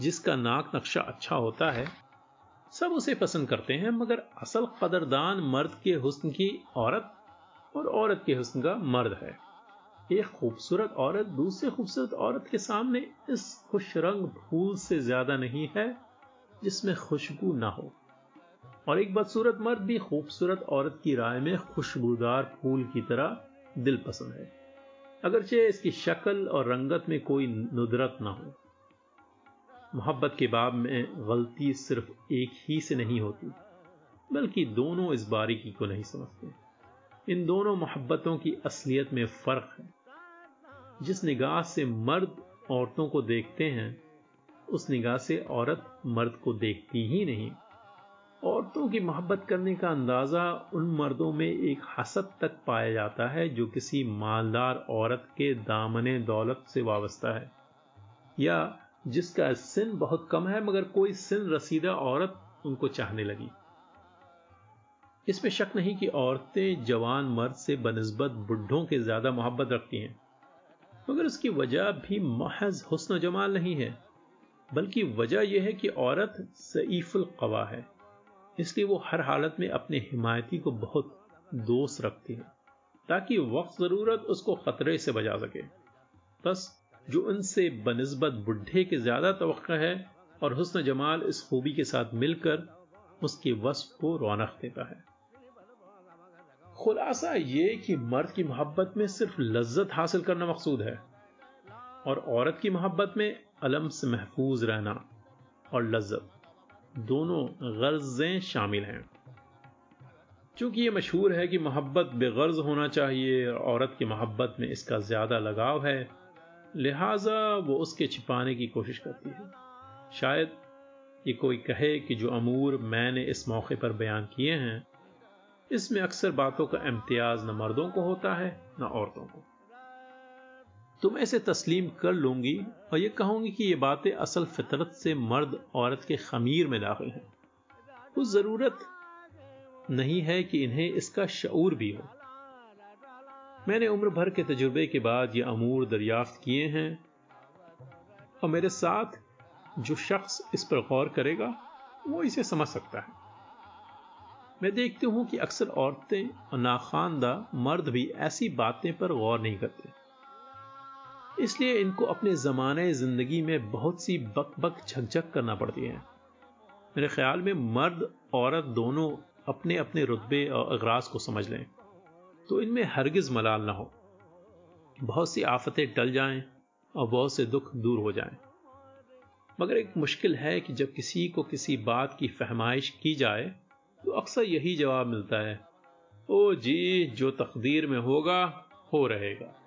जिसका नाक नक्शा अच्छा होता है, सब उसे पसंद करते हैं, मगर असल कदरदान मर्द के हुस्न की औरत और औरत के हुस्न का मर्द है। एक खूबसूरत औरत, दूसरे खूबसूरत औरत के सामने इस खुश रंग फूल से ज़्यादा नहीं है, जिसमें खुशबू ना हो। और एक बदसूरत मर्द भी खूबसूरत औरत की राय में खुशबूदार फूल की तरह दिल पसंद है। अगरचे इसकी शक्ल और रंगत में कोई नुदरत ना हो। मोहब्बत के बाब में गलती सिर्फ़ एक ही से नहीं होती, बल्कि दोनों इस बारीकी को नहीं समझते। इन दोनों मोहब्बतों की असलियत में फ़र्क है। जिस निगाह से मर्द औरतों को देखते हैं, उस निगाह से औरत मर्द को देखती ही नहीं। औरतों की मोहब्बत करने का अंदाज़ा उन मर्दों में एक हसद तक पाया जाता है, जो किसी मालदार औरत के दामने दौलत से वाबस्ता है। या जिसका सिन बहुत कम है, मगर कोई सिन रसीदा औरत उनको चाहने लगी। इसमें शक नहीं कि औरतें जवान मर्द से बनस्बत बुढ़ों के ज़्यादा मोहब्बत रखती हैं। मगर उसकी वजह भी महज हुस्न जमाल नहीं है, बल्कि वजह यह है कि औरत सईफुल कवा है, इसलिए वो हर हालत में अपने हिमायती को बहुत दोस्त रखती है, ताकि वक्त ज़रूरत उसको खतरे से बचा सके। बस जो उनसे बनस्बत बुढ़े के ज़्यादा तो है और हुस्न जमाल इस खूबी के साथ मिलकर उसके वस्फ को रौनक देता है। खुलासा ये कि मर्द की मोहब्बत में सिर्फ़ लज्जत हासिल करना मकसूद है और औरत की मोहब्बत में अलम से महफूज रहना और लज्जत, दोनों गर्जें शामिल हैं। चूँकि यह मशहूर है कि मोहब्बत बेगर्ज होना चाहिए और औरत की मोहब्बत में इसका ज़्यादा लगाव है, लिहाजा वो उसके छिपाने की कोशिश करती है। शायद ये कोई कहे कि जो अमूर मैंने इस मौके पर बयान किए हैं इसमें अक्सर बातों का इम्तियाज़ न मर्दों को होता है, न औरतों को। तुम इसे तस्लीम कर लूँगी और यह कहूँगी कि ये बातें असल फितरत से मर्द औरत के खमीर में दाखिल हैं। कुछ ज़रूरत नहीं है कि इन्हें इसका शऊर भी हो। मैंने उम्र भर के तजुर्बे के बाद ये अमूर दरियाफ्त किए हैं और मेरे साथ जो शख्स इस पर गौर करेगा, वो इसे समझ सकता है। मैं देखती हूँ कि अक्सर औरतें और नाखानदा मर्द भी ऐसी बातें पर गौर नहीं करते। इसलिए इनको अपने जमाने ज़िंदगी में बहुत सी बक बक झकझक करना पड़ती है। मेरे ख्याल में मर्द, औरत दोनों अपने अपने रुतबे और अगराज को समझ लें तो इनमें हरगिज मलाल ना हो। बहुत सी आफतें टल जाएँ और बहुत से दुख दूर हो जाएँ। मगर एक मुश्किल है कि जब किसी को किसी बात की फहमाइश की जाए तो अक्सर यही जवाब मिलता है, ओ जी, जो तकदीर में होगा, हो रहेगा।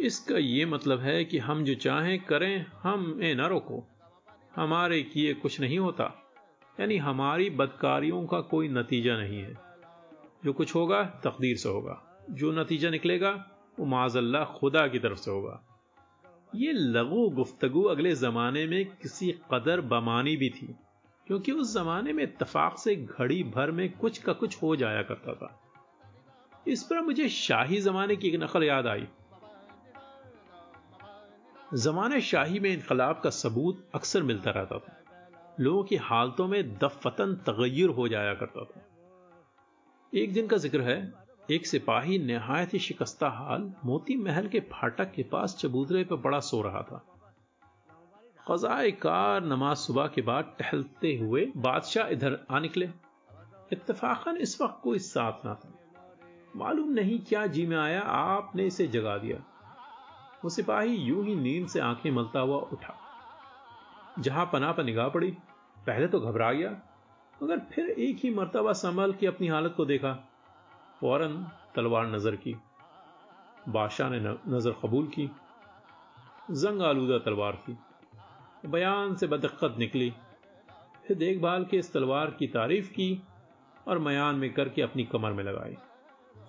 इसका यह मतलब है कि हम जो चाहें, करें, हम ए न रोको। हमारे किए कुछ नहीं होता, यानी हमारी बदकारियों का कोई नतीजा नहीं है। जो कुछ होगा, तकदीर से होगा। जो नतीजा निकलेगा, वो माजल्ला खुदा की तरफ़ से होगा। ये लघु गुफ्तगु अगले जमाने में किसी कदर बमानी भी थी। क्योंकि उस जमाने में इतफाक से घड़ी भर में कुछ का कुछ हो जाया करता था। इस पर मुझे शाही जमाने की एक नकल याद आई। जमाने शाही में इनकलाब का सबूत अक्सर मिलता रहता था। लोगों की हालतों में दफतन तगैर हो जाया करता था। एक दिन का ज़िक्र है, एक सिपाही नहायत ही शिकस्ता हाल मोती महल के फाटक के पास चबूतरे पर बड़ा सो रहा था। खजाए कार नमाज़ सुबह के बाद टहलते हुए बादशाह इधर आ निकले। इतफाक़न इस वक्त कोई साथ ना था। मालूम नहीं क्या जी में आया, आपने इसे जगा दिया। वो सिपाही यूँ ही नींद से आँखें मलता हुआ उठा। जहाँ पना पर निगाह पड़ी, पहले तो घबरा गया, मगर फिर एक ही मरतबा संभल के अपनी हालत को देखा। फ़ौरन तलवार नज़र की। बादशाह ने, नज़र कबूल की। जंग आलूदा तलवार थी। बयान से बदक्कत निकली। फिर देखभाल के इस तलवार की तारीफ़ की और मयान में करके अपनी कमर में लगाई।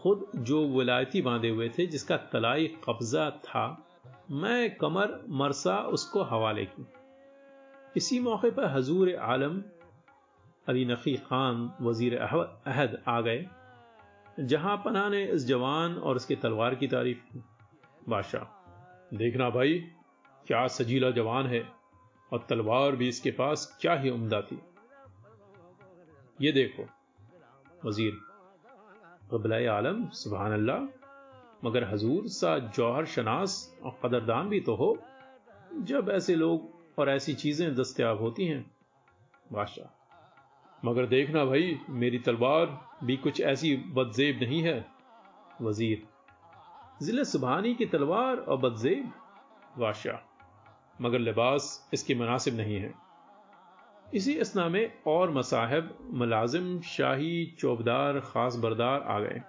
खुद जो विलायती बांधे हुए थे, जिसका तलाई कब्जा था, मैं कमर, मरसा उसको हवाले की। इसी मौके पर हजूर आलम, अली नकी खान, वज़ीर अहद आ गए, जहाँ पना ने इस जवान और उसके तलवार की तारीफ़ की। बादशाह, देखना भाई, क्या सजीला जवान है। और तलवार भी इसके पास क्या ही उम्दा थी। ये देखो, वज़ीर कबला आलम सुबहान अल्लाह मगर हजूर सा जौहर शनास और कदरदान भी तो हो। जब ऐसे लोग और ऐसी चीज़ें दस्तियाब होती हैं बादशाह मगर देखना भाई, मेरी तलवार भी कुछ ऐसी बदजेब नहीं है, वज़ीर। ज़िले सुबहानी की तलवार और बदजेब बादशाह मगर लिबास इसके मुनासिब नहीं है। इसी असना में और मसाहब मुलाजिम, शाही, चौबदार, खास बरदार आ गए।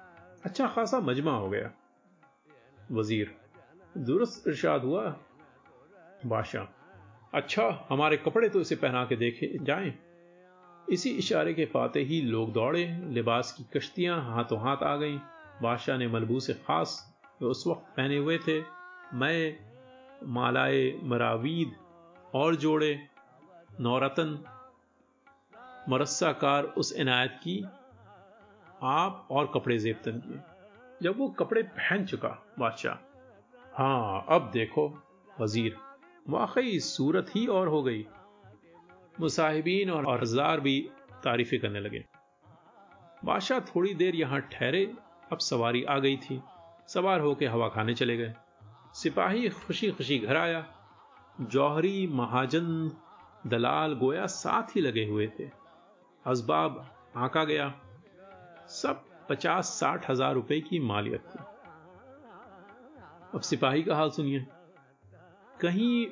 अच्छा खासा मजमा हो गया। वज़ीर, दुरुस्त इर्शाद हुआ। बादशाह अच्छा हमारे कपड़े तो इसे पहना के देखे जाएँ। इसी इशारे के पाते ही लोग दौड़े, लिबास की कश्तियाँ हाथों हाथ आ गईं। बादशाह ने मलबूस खास, जो उस वक्त पहने हुए थे, मैं मालाए मरावीद और जोड़े, नौरतन। मरस्साकार उस इनायत की आप और कपड़े जेबतन किए जब वो कपड़े पहन चुका बादशाह। हाँ, अब देखो, वज़ीर, वाकई सूरत ही और हो गई। मुसाहिबीन और हज़ार भी तारीफें करने लगे। बादशाह थोड़ी देर यहाँ ठहरे, अब सवारी आ गई थी। सवार होकर हवा खाने चले गए। सिपाही खुशी खुशी घर आया। जौहरी महाजन दलाल गोया साथ ही लगे हुए थे। असबाब आका गया। सब पचास साठ हज़ार रुपए की मालियत थी। अब सिपाही का हाल सुनिए। कहीं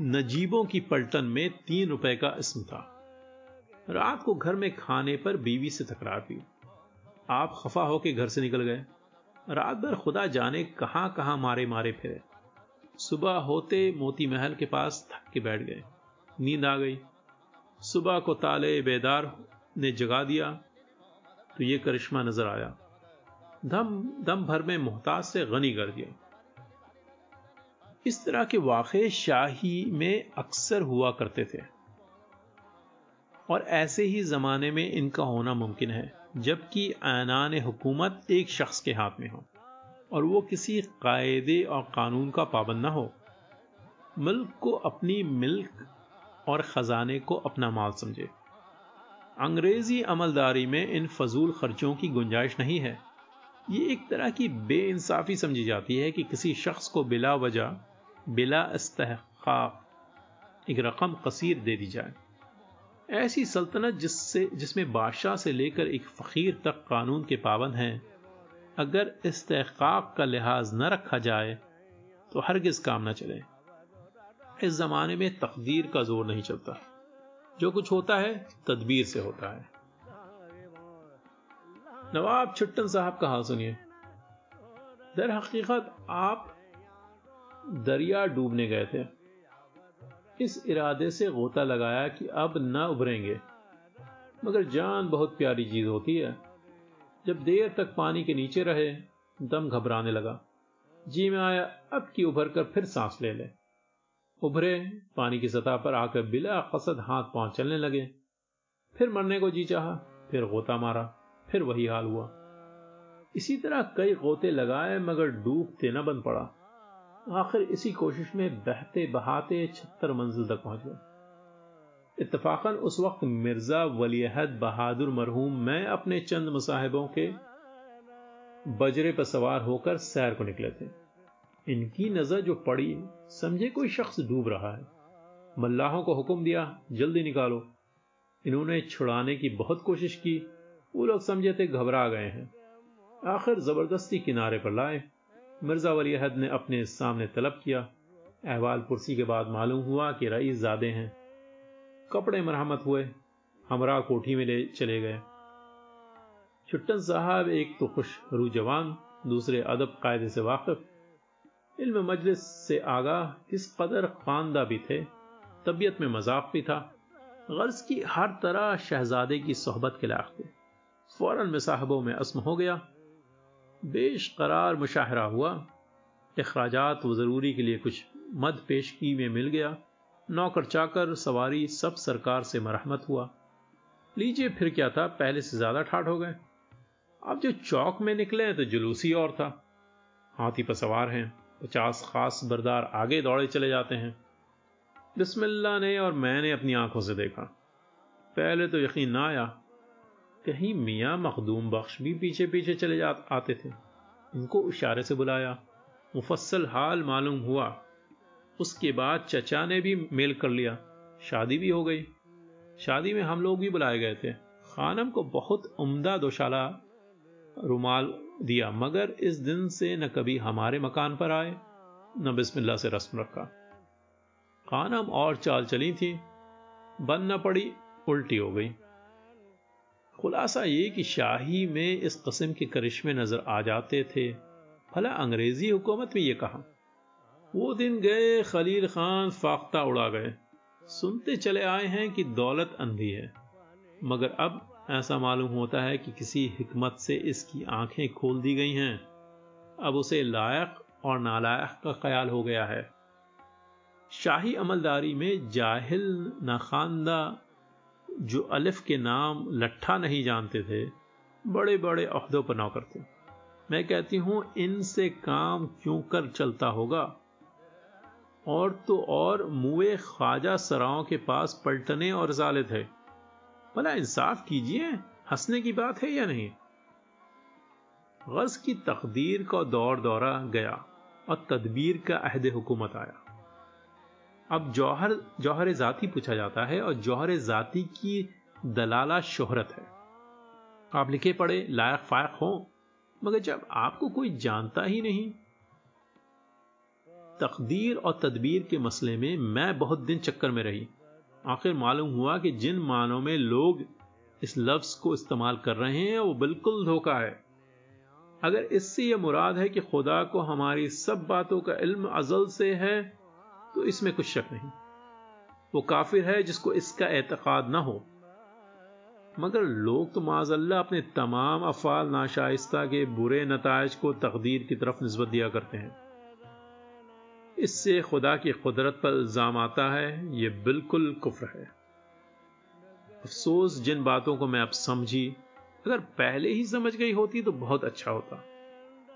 नजीबों की पलटन में तीन रुपए का इसम था। रात को घर में खाने पर बीवी से तकरार हुई। आप खफा होकर घर से निकल गए। रात भर खुदा जाने कहाँ कहाँ मारे मारे फिरे। सुबह होते मोती महल के पास थक के बैठ गए। नींद आ गई। सुबह को ताले बेदार ने जगा दिया तो ये करिश्मा नज़र आया। दम दम भर में मोहताज से गनी कर दिया। इस तरह के वाक़े शाही में अक्सर हुआ करते थे। और ऐसे ही जमाने में इनका होना मुमकिन है। जबकि ऐनान हुकूमत एक शख्स के हाथ में हो और वो किसी कायदे और कानून का पाबंद ना हो। मुल्क को अपनी मिल्क और खजाने को अपना माल समझे। अंग्रेज़ी अमलदारी में इन फजूल खर्चों की गुंजाइश नहीं है। ये एक तरह की बेइंसाफी समझी जाती है कि किसी शख्स को बिला वजह, बिला इस्तहकाक एक रकम कसीर दे दी जाए। ऐसी सल्तनत जिससे, जिसमें बादशाह से लेकर एक फ़कीर तक कानून के पाबंद हैं। अगर इस इस्तेकाक का लिहाज न रखा जाए तो हरगिज काम न चले। इस जमाने में तकदीर का ज़ोर नहीं चलता। जो कुछ होता है, तदबीर से होता है। नवाब छुट्टन साहब का हाल सुनिए। दर हकीकत आप दरिया डूबने गए थे। इस इरादे से गोता लगाया कि अब न उभरेंगे। मगर जान बहुत प्यारी चीज़ होती है। जब देर तक पानी के नीचे रहे, दम घबराने लगा। जी में आया, अब की उभर कर फिर सांस ले ले। उभरे, पानी की सतह पर आकर बिला कसद हाथ पाँव चलने लगे। फिर मरने को जी चाहा, फिर गोता मारा, फिर वही हाल हुआ। इसी तरह कई गोते लगाए, मगर डूबते न बन पड़ा। आखिर इसी कोशिश में बहते बहाते छत्तर मंजिल तक पहुँच गए। इतफाकन उस वक्त मिर्ज़ा वलीहद बहादुर मरहूम मैं अपने चंद मुसाहिबों के बजरे पर सवार होकर सैर को निकले थे। इनकी नज़र जो पड़ी, समझे कोई शख्स डूब रहा है। मल्लाहों को हुक्म दिया, जल्दी निकालो। इन्होंने छुड़ाने की बहुत कोशिश की, वो लोग समझे थे घबरा गए हैं। आखिर ज़बरदस्ती किनारे पर लाए मिर्ज़ा वली अहद ने अपने सामने तलब किया। अहवाल पुरसी के बाद मालूम हुआ कि रईस ज्यादे हैं। कपड़े मरहमत हुए। हमरा कोठी में ले चले गए। छुट्टन साहब एक तो खुश रू जवान दूसरे अदब कायदे से वाकिफ। इल्म मजलिस से आगाह किस कदर खानदा भी थे, तबीयत में मज़ाक भी था। गर्ज की हर तरह शहजादे की सोहबत के लायक थे। फ़ौरन में साहबों में असम हो गया। बेश करार मुशाहरा हुआ। अखराजात व ज़रूरी के लिए कुछ मद पेशगी में मिल गया। नौकर चाकर, सवारी सब सरकार से मरहमत हुआ। लीजिए फिर क्या था, पहले से ज़्यादा ठाठ हो गए। अब जो चौक में निकले तो जुलूसी और था। हाथी पर सवार हैं, पचास खास बरदार आगे दौड़े चले जाते हैं। बिस्मिल्लाह ने और मैंने अपनी आँखों से देखा। पहले तो यकीन ना आया कहीं मियाँ मखदूम बख्श भी पीछे पीछे चले जा आते थे। उनको इशारे से बुलाया। मुफसल हाल मालूम हुआ। उसके बाद चचा ने भी मेल कर लिया। शादी भी हो गई। शादी में हम लोग भी बुलाए गए थे। खानम को बहुत उम्दा दोशाला रुमाल दिया, मगर इस दिन से न कभी हमारे मकान पर आए, न बिस्मिल्ला से रस्म रखा। खानम और चाल चली थी। बन न पड़ी, उल्टी हो गई। खुलासा ये कि शाही में इस कस्म के करिश्मे नज़र आ जाते थे। भला अंग्रेज़ी हुकूमत में ये कहा? वो दिन गए, खलील खान फाख्ता उड़ा गए। सुनते चले आए हैं कि दौलत अंधी है। मगर अब ऐसा मालूम होता है कि किसी हिकमत से इसकी आँखें खोल दी गई हैं। अब उसे लायक और नालायक का ख्याल हो गया है। शाही अमलदारी में जाहिल नाखानदा जो अलिफ के नाम लट्ठा नहीं जानते थे बड़े बड़े अहदों पर नौकर थे मैं कहती हूँ, इनसे काम क्यों कर चलता होगा? और तो और मुए ख्वाजा सराओं के पास पलटने और जाले थे। भला इंसाफ कीजिए, हंसने की बात है या नहीं? गज की तकदीर का दौर दौरा गया और तदबीर का अहद हुकूमत आया। अब जौहर जौहर जाति पूछा जाता है और जौहर जाति की दलाला शोहरत है। आप लिखे पढ़े, लायक फायक हो, मगर जब आपको कोई जानता ही नहीं, तकदीर और तदबीर के मसले में मैं बहुत दिन चक्कर में रही। आखिर मालूम हुआ कि जिन मानों में लोग इस लफ्ज को इस्तेमाल कर रहे हैं, वो बिल्कुल धोखा है। अगर इससे यह मुराद है कि खुदा को हमारी सब बातों का इल्म अजल से है तो इसमें कुछ शक नहीं। वो काफिर है जिसको इसका एतकाद ना हो। मगर लोग तो माजल्ला अपने तमाम अफाल नाशाइस्ता के बुरे नतज को तकदीर की तरफ़ नस्बत दिया करते हैं। इससे खुदा की कुदरत पर इल्ज़ाम आता है यह बिल्कुल कुफ्र है। अफसोस, जिन बातों को मैं अब समझी, अगर पहले ही समझ गई होती तो बहुत अच्छा होता।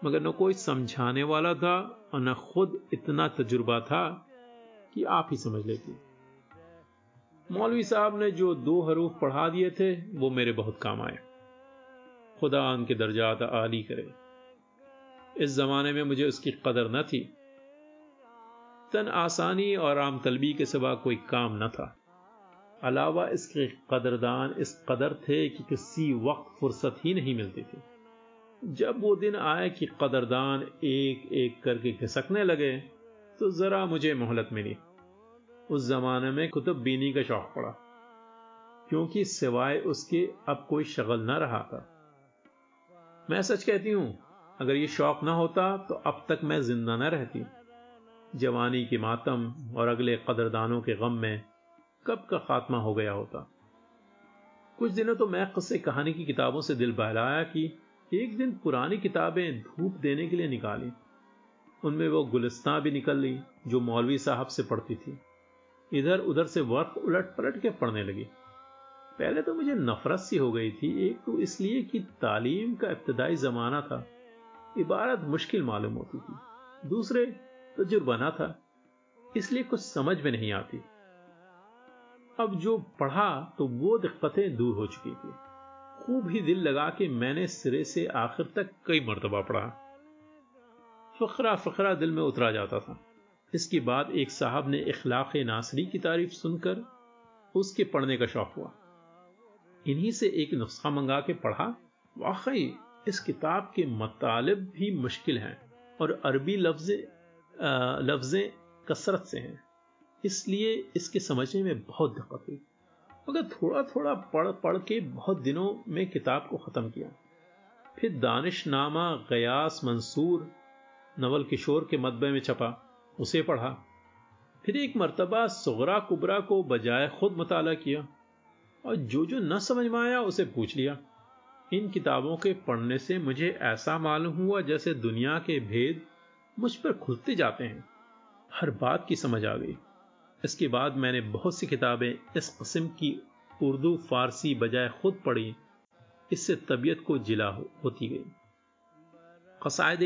मगर न कोई समझाने वाला था और न खुद इतना तजुर्बा था कि आप ही समझ लेती। मौलवी साहब ने जो दो हरूफ पढ़ा दिए थे, वो मेरे बहुत काम आए। खुदा उनके दर्जात आली करे। इस जमाने में मुझे उसकी कदर न थी। तन आसानी और आम तलबी के सिवा कोई काम न था। अलावा इसके कदरदान इस कदर थे कि किसी वक्त फुर्सत ही नहीं मिलती थी। जब वो दिन आए कि कदरदान एक एक करके खिसकने लगे तो जरा मुझे मोहलत मिली। उस जमाने में कुतुब बीनी का शौक पड़ा, क्योंकि सिवाय उसके अब कोई शगल ना रहा था। मैं सच कहती हूँ, अगर ये शौक ना होता तो अब तक मैं ज़िंदा ना रहती। जवानी के मातम और अगले कदरदानों के गम में कब का खात्मा हो गया होता। कुछ दिनों तो मैं कस्से कहानी की किताबों से दिल बहलाया कि एक दिन पुरानी किताबें धूप देने के लिए निकाली। उनमें वो गुलिस्तां भी निकल ली, जो मौलवी साहब से पढ़ती थी। इधर उधर से वर्क उलट पलट के पढ़ने लगी। पहले तो मुझे नफरत सी हो गई थी, एक तो इसलिए कि तालीम का इब्तदाई जमाना था, इबारत मुश्किल मालूम होती थी। दूसरे ना था, इसलिए कुछ समझ में नहीं आती। अब जो पढ़ा तो वो दिक्कतें दूर हो चुकी थी। खूब ही दिल लगा के मैंने सिरे से आखिर तक कई मरतबा पढ़ा। फकरा फकरा दिल में उतरा जाता था। इसके बाद एक साहब ने इखलाक नासरी की तारीफ़ सुनकर उसके पढ़ने का शौक हुआ। इन्हीं से एक नुस्खा मंगा के पढ़ा, वाकई इस किताब के मतालब भी मुश्किल हैं और अरबी लफ्ज लफ्जें कसरत से हैं। इसलिए इसके समझने में बहुत दिक्कत हुई। मगर थोड़ा थोड़ा पढ़ पढ़ के बहुत दिनों में किताब को ख़त्म किया। फिर दानिशनामा गयास मंसूर नवल किशोर के मदबे में छपा। उसे पढ़ा। फिर एक मरतबा सुगरा कुबरा को बजाय खुद मुताला किया और जो जो न समझ में आया उसे पूछ लिया। इन किताबों के पढ़ने से मुझे ऐसा मालूम हुआ जैसे दुनिया के भेद मुझ पर खुलते जाते हैं। हर बात की समझ आ गई। इसके बाद मैंने बहुत सी किताबें इस कस्म की उर्दू फारसी बजाय खुद पढ़ी। इससे तबीयत को जिला हो, होती गई। कसायद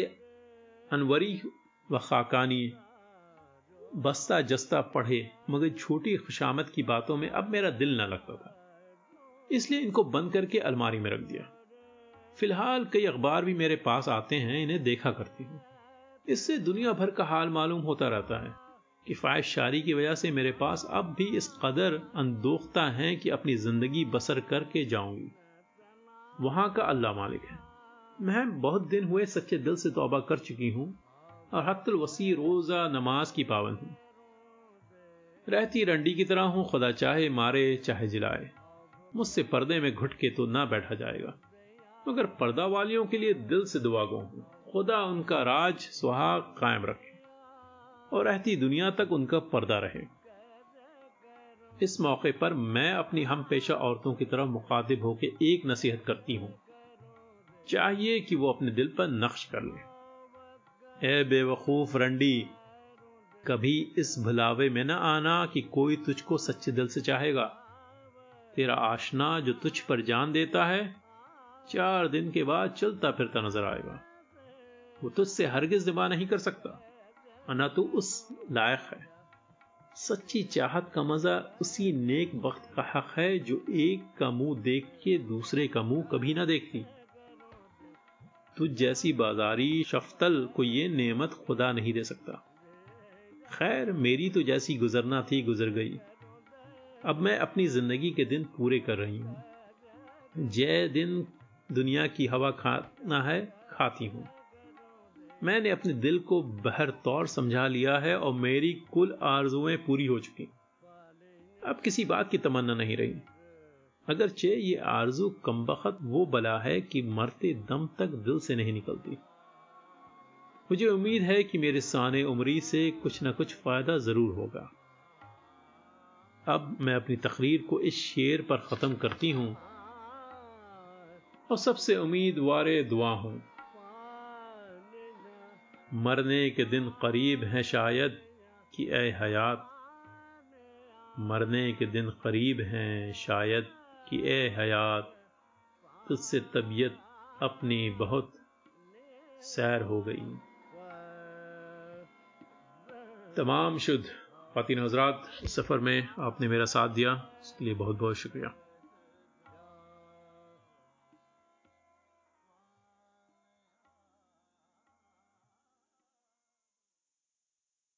अनवरी व खाकानी बस्ता जस्ता पढ़े, मगर छोटी खुशामद की बातों में अब मेरा दिल न लगता था। इसलिए इनको बंद करके अलमारी में रख दिया। फ़िलहाल कई अखबार भी मेरे पास आते हैं, इन्हें देखा करती हूँ। इससे दुनिया भर का हाल मालूम होता रहता है किफ़ायत शारी की वजह से मेरे पास अब भी इस कदर अंदोख्ता है कि अपनी ज़िंदगी बसर करके जाऊँगी। वहाँ का अल्लाह मालिक है। मैं बहुत दिन हुए सच्चे दिल से तौबा कर चुकी हूँ और हत्तुल वसी रोज़ा नमाज़ की पावन हूँ। रहती रंडी की तरह हूँ, खुदा चाहे मारे, चाहे जिलाए। मुझसे पर्दे में घुट के तो ना बैठा जाएगा। मगर पर्दा वालियों के लिए दिल से दुआ गो हूँ, खुदा उनका राज सुहाग कायम रखे और रहती दुनिया तक उनका पर्दा रहे। इस मौके पर मैं अपनी हम पेशा औरतों की तरफ़ मुखातिब होकर एक नसीहत करती हूँ। चाहिए कि वो अपने दिल पर नक्श कर ले। ए बेवकूफ़ रंडी, कभी इस भुलावे में न आना कि कोई तुझको सच्चे दिल से चाहेगा। तेरा आशना जो तुझ पर जान देता है, चार दिन के बाद चलता फिरता नज़र आएगा। वो तुझसे हरगिज निभा नहीं कर सकता अना तो उस लायक है। सच्ची चाहत का मज़ा उसी नेक वक्त का हक है जो एक का मुँह देख के दूसरे का मुँह कभी ना देखती। तुझ जैसी बाजारी शफ्तल को ये नेमत खुदा नहीं दे सकता। खैर, मेरी तो जैसी गुजरना थी, गुजर गई। अब मैं अपनी ज़िंदगी के दिन पूरे कर रही हूँ। जय दिन दुनिया की हवा खाना है, खाती हूँ। मैंने अपने दिल को बहर तौर समझा लिया है और मेरी कुल आरजुएँ पूरी हो चुकी। अब किसी बात की तमन्ना नहीं रही। अगरचे ये आरज़ू कमबख्त वो बला है कि मरते दम तक दिल से नहीं निकलती। मुझे उम्मीद है कि मेरे साने उमरी से कुछ ना कुछ फ़ायदा ज़रूर होगा। अब मैं अपनी तकरीर को इस शेर पर खत्म करती हूँ और सबसे उम्मीदवार दुआ हूँ। मरने के दिन करीब हैं शायद कि ए हयात। मरने के दिन करीब हैं शायद कि ए हयात, तुझसे तबीयत अपनी बहुत सैर हो गई। तमाम शुद्ध खातिन हजरात सफ़र में आपने मेरा साथ दिया इसके लिए बहुत बहुत शुक्रिया।